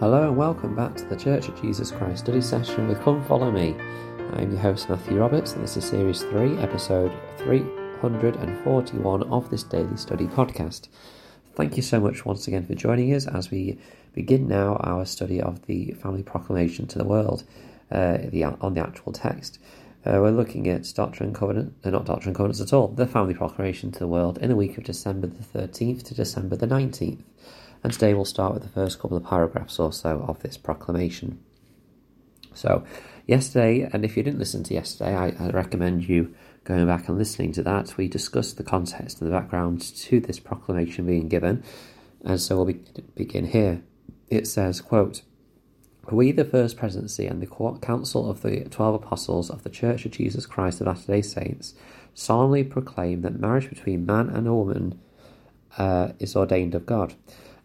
Hello and welcome back to the Church of Jesus Christ study session with Come Follow Me. I'm your host Matthew Roberts and this is Series 3, Episode 341 of this daily study podcast. Thank you so much once again for joining us as we begin now our study of the Family Proclamation to the World uh, the, on the actual text. Uh, we're looking at Doctrine and Covenant, uh, not Doctrine and Covenants at all, the Family Proclamation to the World in the week of December the 13th to December the 19th and today we'll start with the first couple of paragraphs or so of this proclamation. So, yesterday, and if you didn't listen to yesterday, I, I recommend you going back and listening to that. We discussed the context and the background to this proclamation being given, and so we'll be, begin here. It says, quote, we, the First Presidency and the Council of the Twelve Apostles of the Church of Jesus Christ of Latter-day Saints, solemnly proclaim that marriage between man and woman uh, is ordained of God,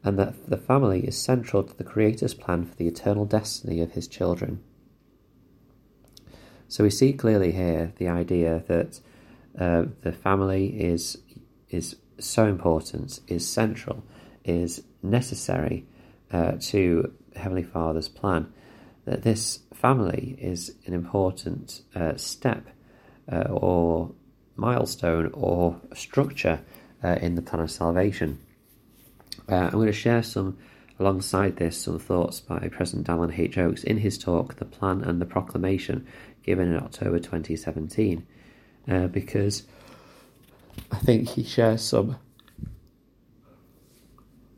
and that the family is central to the Creator's plan for the eternal destiny of his children. So we see clearly here the idea that uh, the family is is so important, is central, is necessary uh, to Heavenly Father's plan. That this family is an important uh, step uh, or milestone or structure uh, in the plan of salvation. Uh, I'm going to share some, alongside this, some thoughts by President Dallin H. Oaks in his talk, The Plan and the Proclamation, given in October 2017, uh, because I think he shares some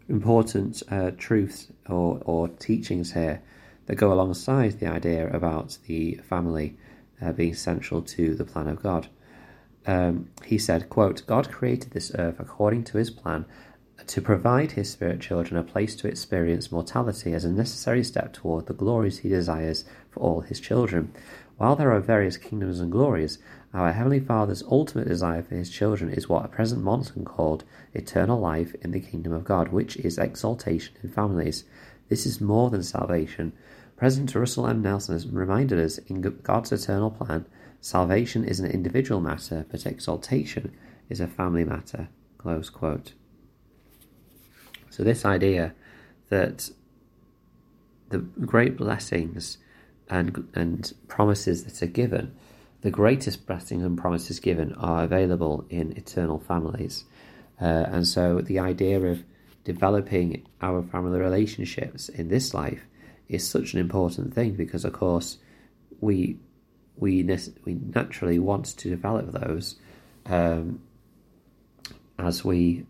important uh, truths or, or teachings here that go alongside the idea about the family uh, being central to the plan of God. Um, he said, quote, God created this earth according to his plan to provide his spirit children a place to experience mortality as a necessary step toward the glories he desires for all his children. While there are various kingdoms and glories, our Heavenly Father's ultimate desire for his children is what President Monson called eternal life in the kingdom of God, which is exaltation in families. This is more than salvation. President Russell M. Nelson has reminded us in God's eternal plan, salvation is an individual matter, but exaltation is a family matter. Close quote. So, this idea that the great blessings and, and promises that are given, the greatest blessings and promises given are available in eternal families. Uh, and so, the idea of developing our family relationships in this life is such an important thing because, of course, we we we naturally want to develop those um, as we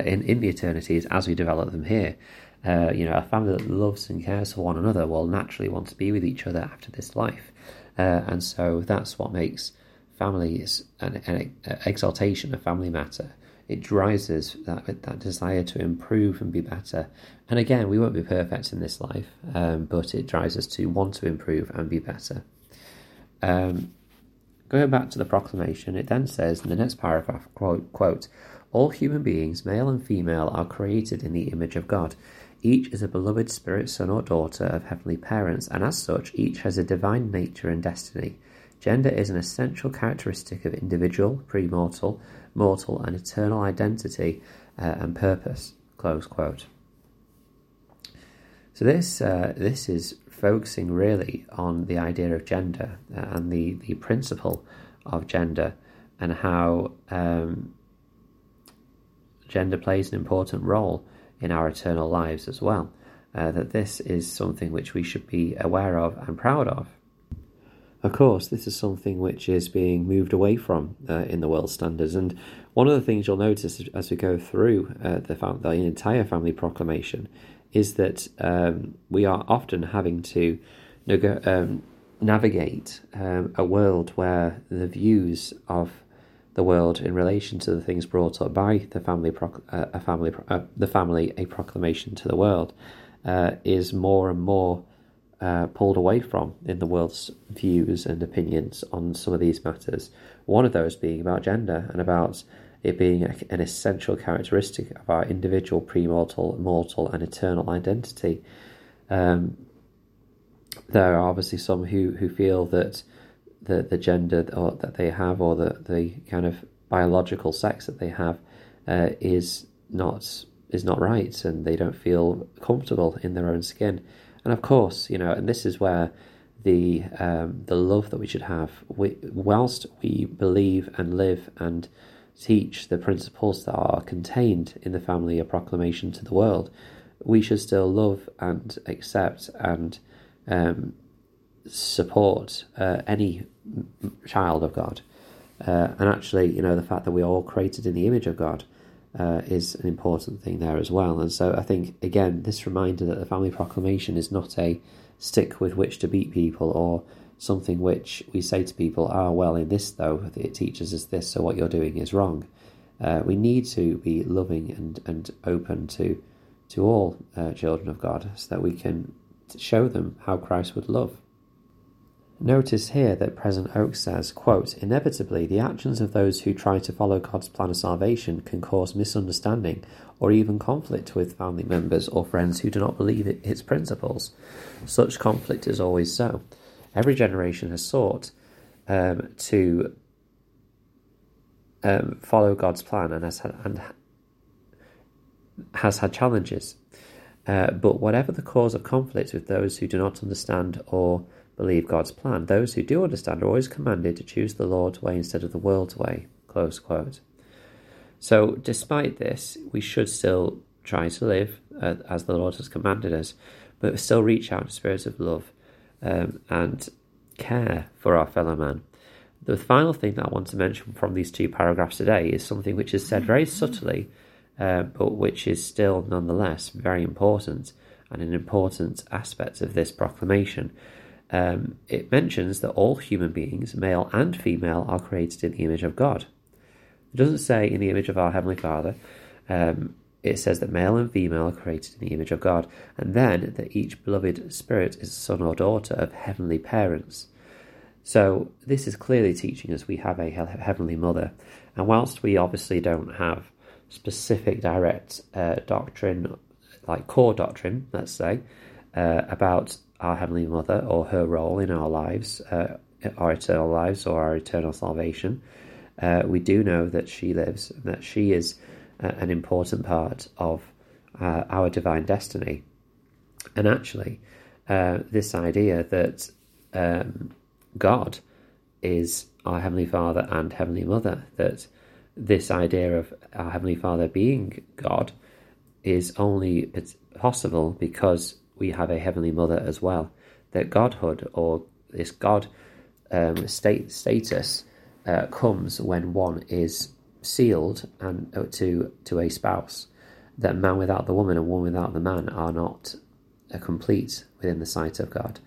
in, in the eternities as we develop them here. Uh, you know, a family that loves and cares for one another will naturally want to be with each other after this life. Uh, and so that's what makes families an, an, exaltation of family matter. It drives us that, that desire to improve and be better. And again, we won't be perfect in this life, um, but it drives us to want to improve and be better. Um, going back to the proclamation, it then says in the next paragraph, quote, quote all human beings, male and female, are created in the image of God. Each is a beloved spirit son or daughter of heavenly parents, and as such, each has a divine nature and destiny. Gender is an essential characteristic of individual, premortal, mortal, and eternal identity uh, and purpose. Close quote. So this uh, this is focusing really on the idea of gender uh, and the the principle of gender and how um, gender plays an important role in our eternal lives as well. Uh, that this is something which we should be aware of and proud of. Of course, this is something which is being moved away from uh, in the world standards, and one of the things you'll notice as we go through uh, the, the, entire family proclamation is that um, we are often having to um, navigate um, a world where the views of the world in relation to the things brought up by the family, uh, a family, uh, the family, a proclamation to the world, uh, is more and more uh, pulled away from in the world's views and opinions on some of these matters. One of those being about gender and about it being an essential characteristic of our individual premortal, mortal, and eternal identity. Um, there are obviously some who, who feel that the, the gender or, that they have or the, the kind of biological sex that they have uh, is not is not right and they don't feel comfortable in their own skin. And of course, you know, and this is where the um, the love that we should have, we, whilst we believe and live and teach the principles that are contained in the family of proclamation to the world, we should still love and accept and um, support uh, any child of God. Uh, and actually, you know, the fact that we are all created in the image of God uh, is an important thing there as well. And so I think, again, this reminder that the family proclamation is not a stick with which to beat people or something which we say to people, ah, well, in this though, it teaches us this, so what you're doing is wrong. Uh, we need to be loving and, and open to to all uh, children of God so that we can show them how Christ would love. Notice here that President Oaks says, quote, Inevitably, the actions of those who try to follow God's plan of salvation can cause misunderstanding or even conflict with family members or friends who do not believe its principles. Such conflict is always so. Every generation has sought um, to um, follow God's plan and has had, and has had challenges. Uh, but whatever the cause of conflict with those who do not understand or believe God's plan. Those who do understand are always commanded to choose the Lord's way instead of the world's way. Close quote. So, despite this, we should still try to live uh, as the Lord has commanded us, but still reach out in spirits of love um, and care for our fellow man. The final thing that I want to mention from these two paragraphs today is something which is said very subtly, uh, but which is still nonetheless very important and an important aspect of this proclamation um, it mentions that all human beings, male and female, are created in the image of God. It doesn't say in the image of our Heavenly Father. Um, it says that male and female are created in the image of God, and then that each beloved spirit is son or daughter of heavenly parents. So, this is clearly teaching us we have a heavenly mother, and whilst we obviously don't have specific direct uh, doctrine, like core doctrine, let's say, uh, about our Heavenly Mother or her role in our lives, uh, our eternal lives or our eternal salvation, uh, we do know that she lives that she is uh, an important part of uh, our divine destiny. And actually, uh, this idea that um, God is our Heavenly Father and Heavenly Mother, that this idea of our Heavenly Father being God is only possible because we have a heavenly mother as well. That godhood or this God um, state status uh, comes when one is sealed and uh, to to a spouse. That man without the woman and woman without the man are not uh, complete within the sight of God.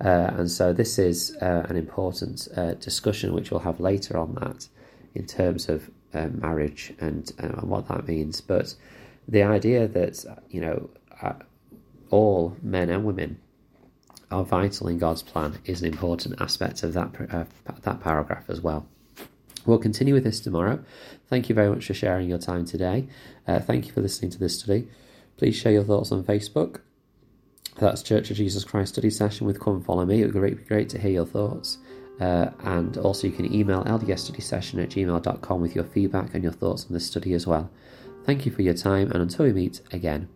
Uh, and so this is uh, an important uh, discussion which we'll have later on that in terms of marriage and, and what that means. But the idea that you know all men and women are vital in God's plan is an important aspect of that uh, that paragraph as well. We'll continue with this tomorrow. Thank you very much for sharing your time today. Uh, thank you for listening to this study. Please share your thoughts on Facebook. That's Church of Jesus Christ study session with Come Follow Me. It would be great, great to hear your thoughts. Uh, and also, you can email ldsstudysession at gmail.com with your feedback and your thoughts on this study as well. Thank you for your time, and until we meet again,